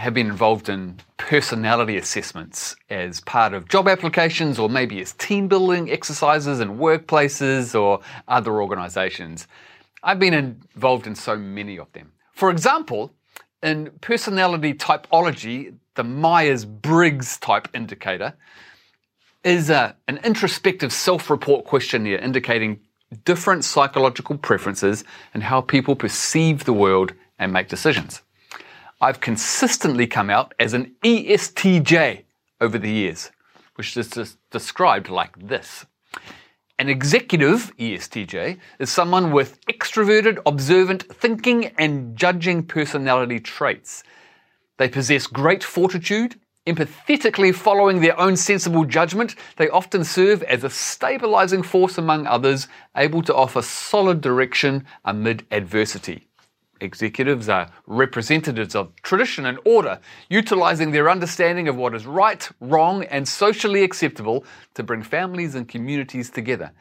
have been involved in personality assessments as part of job applications or maybe as team building exercises in workplaces or other organizations. I've been involved in so many of them. For example, in personality typology, the Myers Briggs type indicator is a, an introspective self report questionnaire indicating different psychological preferences and how people perceive the world and make decisions. I've consistently come out as an ESTJ over the years, which is described like this. An executive ESTJ is someone with extroverted, observant thinking and judging personality traits. They possess great fortitude, empathetically following their own sensible judgment, they often serve as a stabilizing force among others, able to offer solid direction amid adversity. Executives are representatives of tradition and order, utilizing their understanding of what is right, wrong, and socially acceptable to bring families and communities together.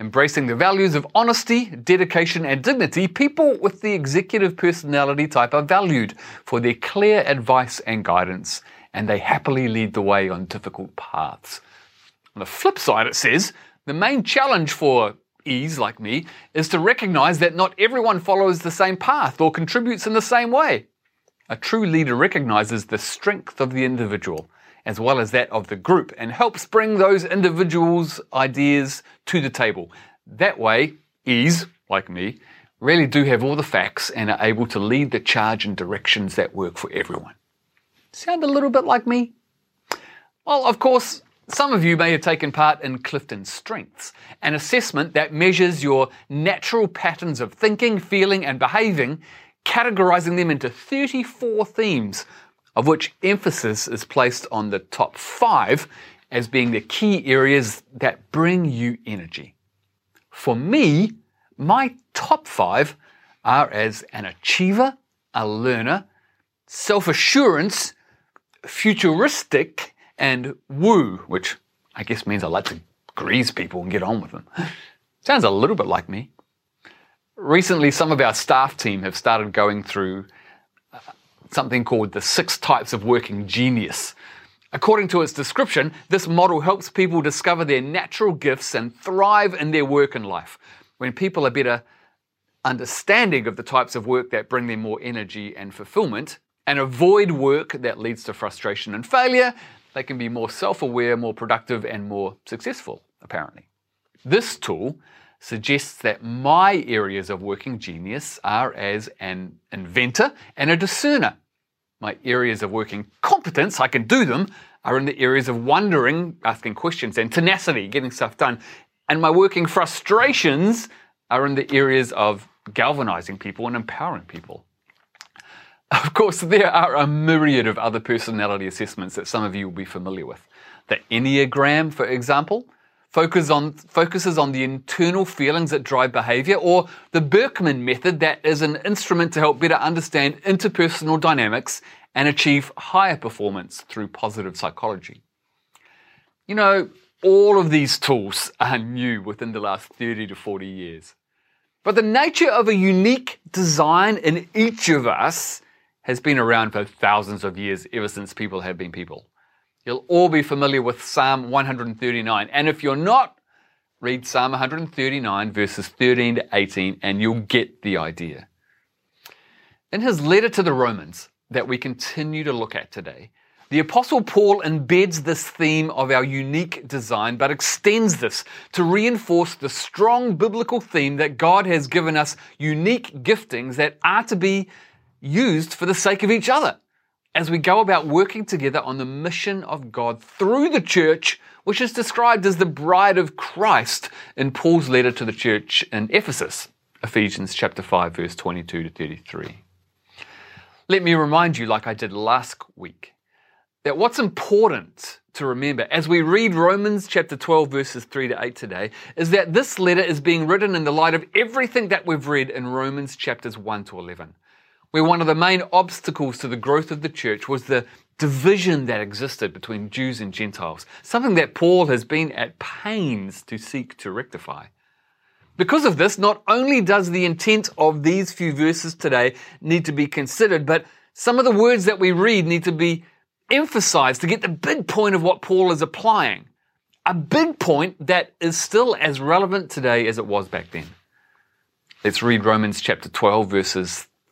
Embracing the values of honesty, dedication, and dignity, people with the executive personality type are valued for their clear advice and guidance and they happily lead the way on difficult paths. On the flip side, it says the main challenge for E's like me is to recognize that not everyone follows the same path or contributes in the same way. A true leader recognizes the strength of the individual as well as that of the group and helps bring those individuals' ideas to the table. That way, E's, like me, really do have all the facts and are able to lead the charge in directions that work for everyone. Sound a little bit like me? Well, of course, some of you may have taken part in Clifton Strengths, an assessment that measures your natural patterns of thinking, feeling, and behaving, categorizing them into 34 themes, of which emphasis is placed on the top five as being the key areas that bring you energy. For me, my top five are as an achiever, a learner, self assurance, futuristic and woo, which I guess means I like to grease people and get on with them. Sounds a little bit like me. Recently, some of our staff team have started going through uh, something called the six types of working genius. According to its description, this model helps people discover their natural gifts and thrive in their work and life. When people are better understanding of the types of work that bring them more energy and fulfillment, and avoid work that leads to frustration and failure, they can be more self aware, more productive, and more successful, apparently. This tool suggests that my areas of working genius are as an inventor and a discerner. My areas of working competence, I can do them, are in the areas of wondering, asking questions, and tenacity, getting stuff done. And my working frustrations are in the areas of galvanizing people and empowering people. Of course, there are a myriad of other personality assessments that some of you will be familiar with. The Enneagram, for example, focus on, focuses on the internal feelings that drive behavior, or the Birkman method, that is an instrument to help better understand interpersonal dynamics and achieve higher performance through positive psychology. You know, all of these tools are new within the last 30 to 40 years. But the nature of a unique design in each of us has been around for thousands of years, ever since people have been people. You'll all be familiar with Psalm 139. And if you're not, read Psalm 139, verses 13 to 18, and you'll get the idea. In his letter to the Romans, that we continue to look at today, the Apostle Paul embeds this theme of our unique design, but extends this to reinforce the strong biblical theme that God has given us unique giftings that are to be used for the sake of each other as we go about working together on the mission of God through the church, which is described as the bride of Christ in Paul's letter to the church in Ephesus, Ephesians chapter 5 verse 22 to 33. Let me remind you like I did last week that what's important to remember as we read Romans chapter 12, verses 3 to 8 today, is that this letter is being written in the light of everything that we've read in Romans chapters 1 to 11, where one of the main obstacles to the growth of the church was the division that existed between Jews and Gentiles, something that Paul has been at pains to seek to rectify. Because of this, not only does the intent of these few verses today need to be considered, but some of the words that we read need to be emphasized to get the big point of what Paul is applying. A big point that is still as relevant today as it was back then. Let's read Romans chapter 12, verses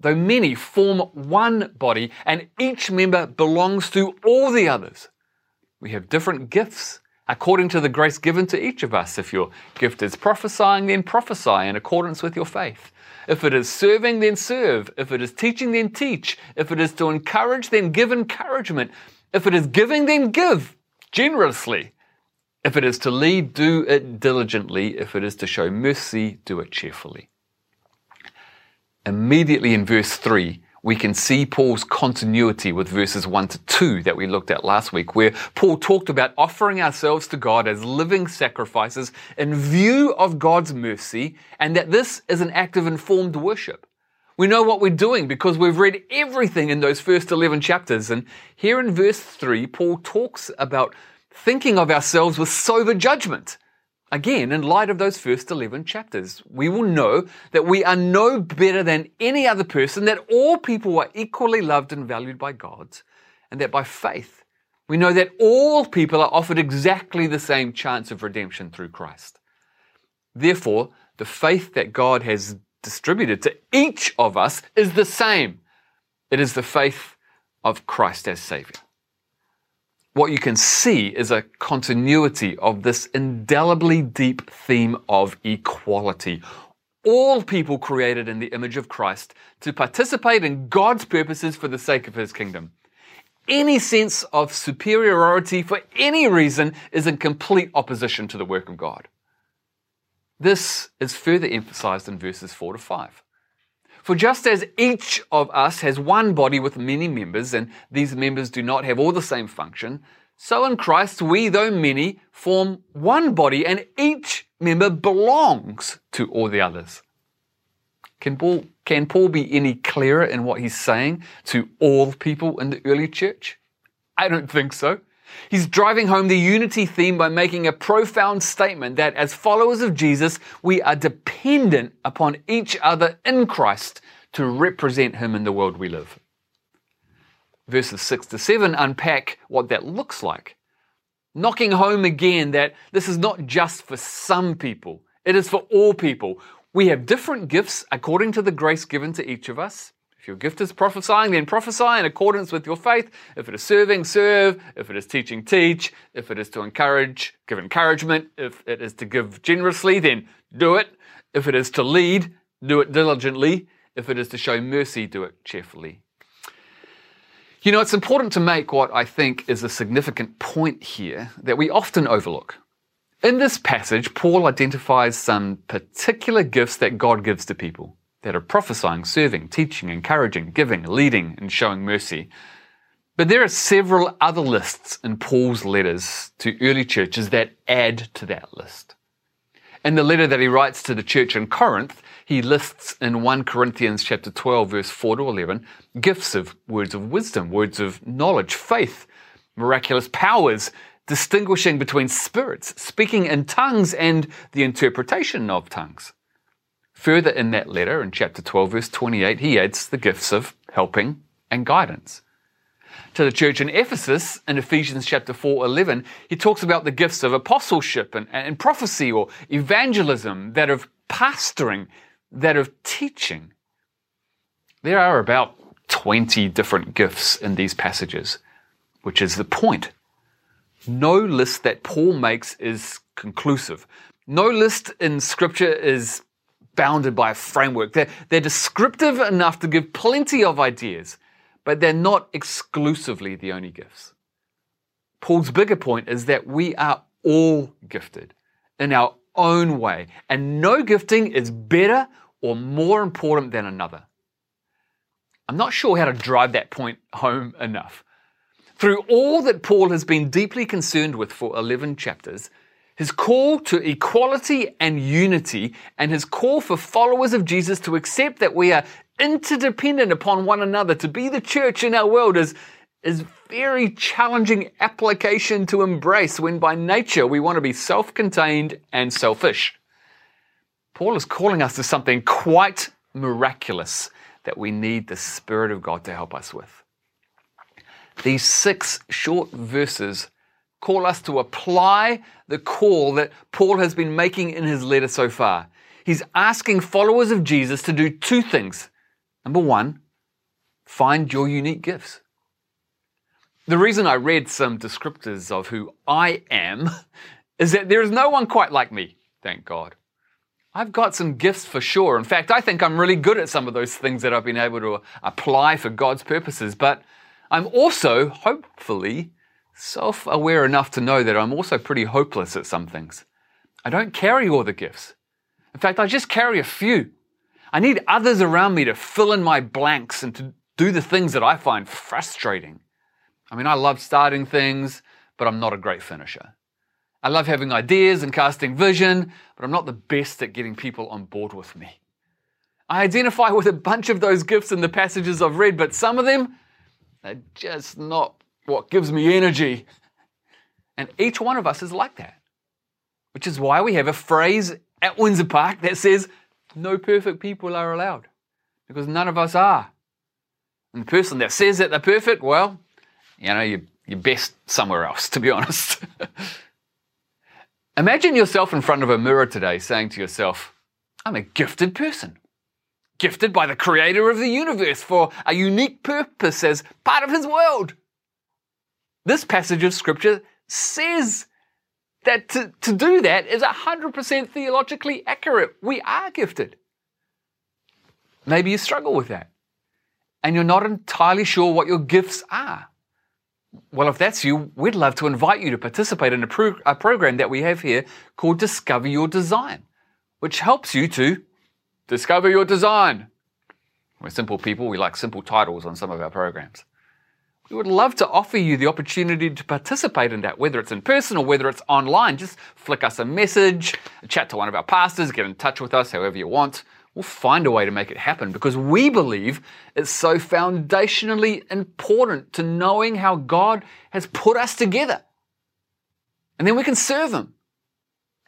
though many, form one body, and each member belongs to all the others. We have different gifts according to the grace given to each of us. If your gift is prophesying, then prophesy in accordance with your faith. If it is serving, then serve. If it is teaching, then teach. If it is to encourage, then give encouragement. If it is giving, then give generously. If it is to lead, do it diligently. If it is to show mercy, do it cheerfully. Immediately in verse 3, we can see Paul's continuity with verses 1 to 2 that we looked at last week, where Paul talked about offering ourselves to God as living sacrifices in view of God's mercy, and that this is an act of informed worship. We know what we're doing because we've read everything in those first 11 chapters. And here in verse 3, Paul talks about thinking of ourselves with sober judgment. Again, in light of those first 11 chapters, we will know that we are no better than any other person, that all people are equally loved and valued by God, and that by faith, we know that all people are offered exactly the same chance of redemption through Christ. Therefore, the faith that God has distributed to each of us is the same. It is the faith of Christ as Savior. What you can see is a continuity of this indelibly deep theme of equality. All people created in the image of Christ to participate in God's purposes for the sake of His kingdom. Any sense of superiority for any reason is in complete opposition to the work of God. This is further emphasized in verses 4 to 5. For just as each of us has one body with many members, and these members do not have all the same function, so in Christ we, though many, form one body, and each member belongs to all the others. Can Paul, can Paul be any clearer in what he's saying to all people in the early church? I don't think so. He's driving home the unity theme by making a profound statement that as followers of Jesus, we are dependent upon each other in Christ to represent Him in the world we live. Verses 6 to 7 unpack what that looks like, knocking home again that this is not just for some people, it is for all people. We have different gifts according to the grace given to each of us. If your gift is prophesying, then prophesy in accordance with your faith. If it is serving, serve. If it is teaching, teach. If it is to encourage, give encouragement. If it is to give generously, then do it. If it is to lead, do it diligently. If it is to show mercy, do it cheerfully. You know, it's important to make what I think is a significant point here that we often overlook. In this passage, Paul identifies some particular gifts that God gives to people that are prophesying, serving, teaching, encouraging, giving, leading, and showing mercy. But there are several other lists in Paul's letters to early churches that add to that list. In the letter that he writes to the church in Corinth, he lists in 1 Corinthians chapter 12 verse 4 to 11 gifts of words of wisdom, words of knowledge, faith, miraculous powers, distinguishing between spirits, speaking in tongues and the interpretation of tongues. Further in that letter, in chapter 12, verse 28, he adds the gifts of helping and guidance. To the church in Ephesus, in Ephesians chapter 4, 11, he talks about the gifts of apostleship and, and prophecy or evangelism, that of pastoring, that of teaching. There are about 20 different gifts in these passages, which is the point. No list that Paul makes is conclusive. No list in Scripture is bounded by a framework. They're, they're descriptive enough to give plenty of ideas, but they're not exclusively the only gifts. Paul's bigger point is that we are all gifted in our own way, and no gifting is better or more important than another. I'm not sure how to drive that point home enough. Through all that Paul has been deeply concerned with for 11 chapters, his call to equality and unity, and his call for followers of Jesus to accept that we are interdependent upon one another, to be the church in our world, is, is very challenging application to embrace when by nature we want to be self contained and selfish. Paul is calling us to something quite miraculous that we need the Spirit of God to help us with. These six short verses call us to apply the call that Paul has been making in his letter so far. He's asking followers of Jesus to do two things. Number one, find your unique gifts. The reason I read some descriptors of who I am is that there is no one quite like me, thank God. I've got some gifts for sure. In fact, I think I'm really good at some of those things that I've been able to apply for God's purposes, but I'm also, hopefully, self aware enough to know that I'm also pretty hopeless at some things. I don't carry all the gifts. In fact, I just carry a few. I need others around me to fill in my blanks and to do the things that I find frustrating. I mean, I love starting things, but I'm not a great finisher. I love having ideas and casting vision, but I'm not the best at getting people on board with me. I identify with a bunch of those gifts in the passages I've read, but some of them are just not what gives me energy. And each one of us is like that, which is why we have a phrase at Windsor Park that says, No perfect people are allowed, because none of us are. And the person that says that they're perfect, well, you know, you're, you're best somewhere else, to be honest. Imagine yourself in front of a mirror today saying to yourself, I'm a gifted person. Gifted by the creator of the universe for a unique purpose as part of his world. This passage of scripture says that to, to do that is 100% theologically accurate. We are gifted. Maybe you struggle with that and you're not entirely sure what your gifts are. Well, if that's you, we'd love to invite you to participate in a, pro- a, program that we have here called Discover Your Design, which helps you to discover your design. We're simple people, we like simple titles on some of our programs. We would love to offer you the opportunity to participate in that, whether it's in person or whether it's online. Just flick us a message, chat to one of our pastors, get in touch with us however you want. We'll find a way to make it happen because we believe it's so foundationally important to knowing how God has put us together. And then we can serve Him.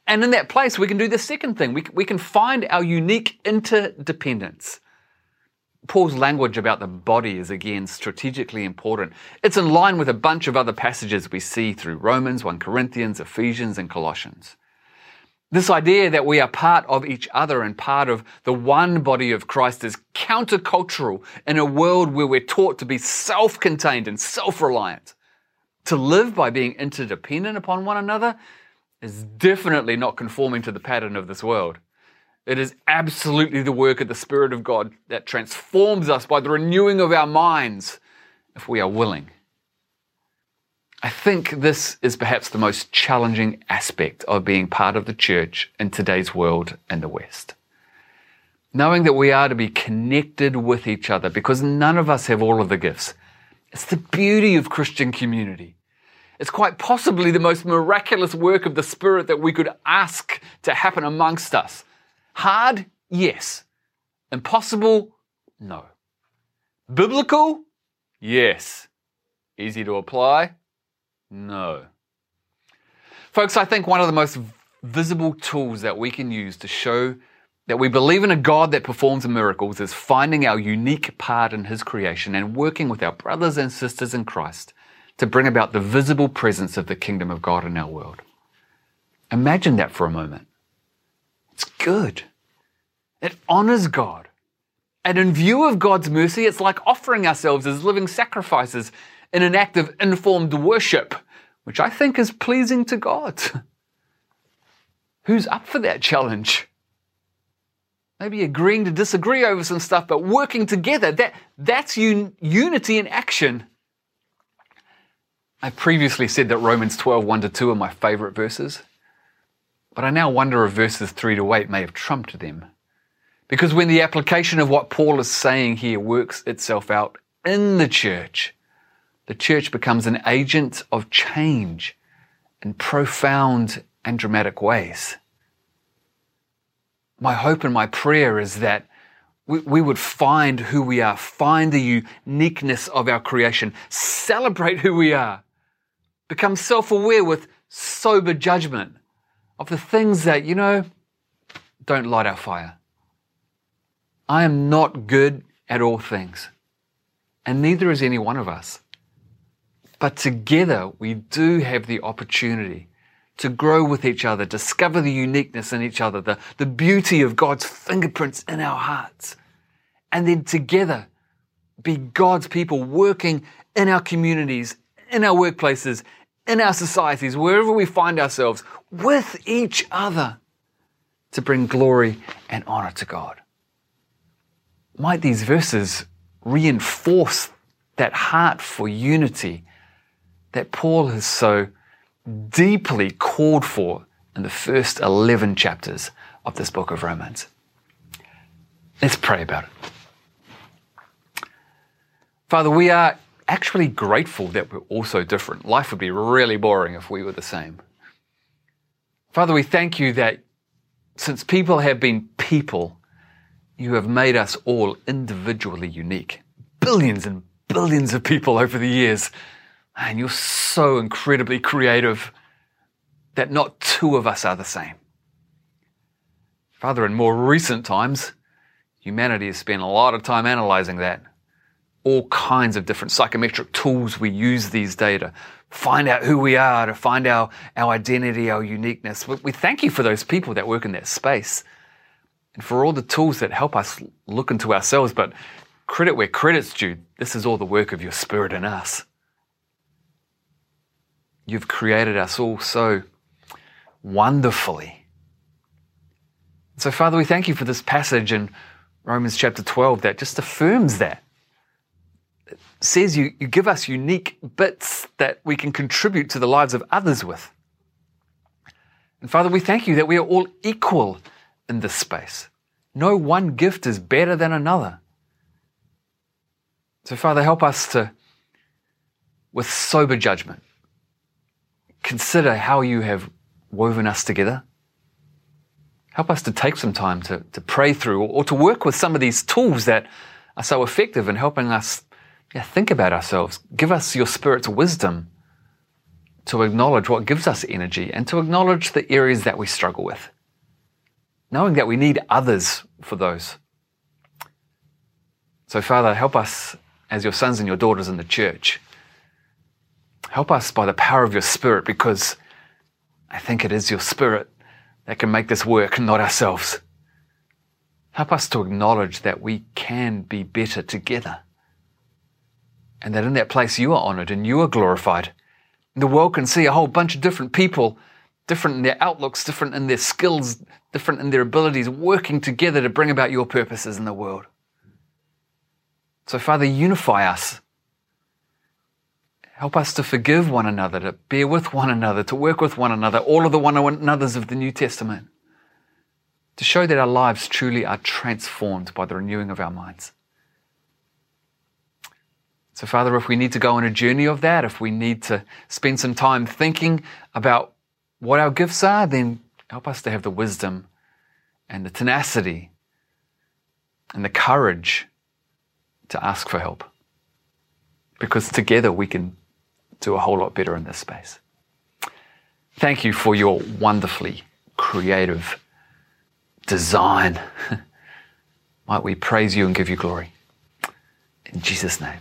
And in that place, we can do the second thing. We, we can find our unique interdependence. Paul's language about the body is again strategically important. It's in line with a bunch of other passages we see through Romans, 1 Corinthians, Ephesians, and Colossians. This idea that we are part of each other and part of the one body of Christ is countercultural in a world where we're taught to be self contained and self reliant. To live by being interdependent upon one another is definitely not conforming to the pattern of this world. It is absolutely the work of the Spirit of God that transforms us by the renewing of our minds if we are willing. I think this is perhaps the most challenging aspect of being part of the church in today's world in the West. Knowing that we are to be connected with each other because none of us have all of the gifts. It's the beauty of Christian community. It's quite possibly the most miraculous work of the Spirit that we could ask to happen amongst us. Hard? Yes. Impossible? No. Biblical? Yes. Easy to apply? No. Folks, I think one of the most visible tools that we can use to show that we believe in a God that performs miracles is finding our unique part in His creation and working with our brothers and sisters in Christ to bring about the visible presence of the kingdom of God in our world. Imagine that for a moment. It's good. It honors God. And in view of God's mercy, it's like offering ourselves as living sacrifices in an act of informed worship, which I think is pleasing to God. who's up for that challenge? Maybe agreeing to disagree over some stuff, but working together. That, that's un- unity in action. I previously said that Romans 12, 1 to 2 are my favorite verses, but I now wonder if verses 3 to 8 may have trumped them. Because when the application of what Paul is saying here works itself out in the church, the church becomes an agent of change in profound and dramatic ways. My hope and my prayer is that we, would find who we are, find the uniqueness of our creation, celebrate who we are, become self aware with sober judgment of the things that, you know, don't light our fire. I am not good at all things, and neither is any one of us. But together we do have the opportunity to grow with each other, discover the uniqueness in each other, the, the beauty of God's fingerprints in our hearts, and then together be God's people working in our communities, in our workplaces, in our societies, wherever we find ourselves, with each other to bring glory and honor to God. Might these verses reinforce that heart for unity that Paul has so deeply called for in the first 11 chapters of this book of Romans. Let's pray about it. Father, we are actually grateful that we're all so different. Life would be really boring if we were the same. Father, we thank you that since people have been people, you have made us all individually unique. Billions and billions of people over the years and you're so incredibly creative that not two of us are the same. Father, in more recent times, humanity has spent a lot of time analyzing that. All kinds of different psychometric tools we use these days to find out who we are, to find our, our identity, our uniqueness. We thank you for those people that work in that space and for all the tools that help us look into ourselves. But credit where credit's due, this is all the work of your spirit in us. You've created us all so wonderfully. So, Father, we thank you for this passage in Romans chapter 12 that just affirms that. Says you, you give us unique bits that we can contribute to the lives of others with. And Father, we thank you that we are all equal in this space. No one gift is better than another. So, Father, help us to, with sober judgment, consider how you have woven us together. Help us to take some time to, to pray through or, or to work with some of these tools that are so effective in helping us yeah, think about ourselves. Give us your Spirit's wisdom to acknowledge what gives us energy and to acknowledge the areas that we struggle with, knowing that we need others for those. So, Father, help us as your sons and your daughters in the church Help us by the power of your Spirit because I think it is your Spirit that can make this work, not ourselves. Help us to acknowledge that we can be better together. And that in that place you are honored and you are glorified. The world can see a whole bunch of different people, different in their outlooks, different in their skills, different in their abilities, working together to bring about your purposes in the world. So, Father, unify us Help us to forgive one another, to bear with one another, to work with one another, all of the one another's of the New Testament, to show that our lives truly are transformed by the renewing of our minds. So, Father, if we need to go on a journey of that, if we need to spend some time thinking about what our gifts are, then help us to have the wisdom and the tenacity and the courage to ask for help. Because together we can do a whole lot better in this space. Thank you for your wonderfully creative design. Might we praise you and give you glory. In Jesus' name,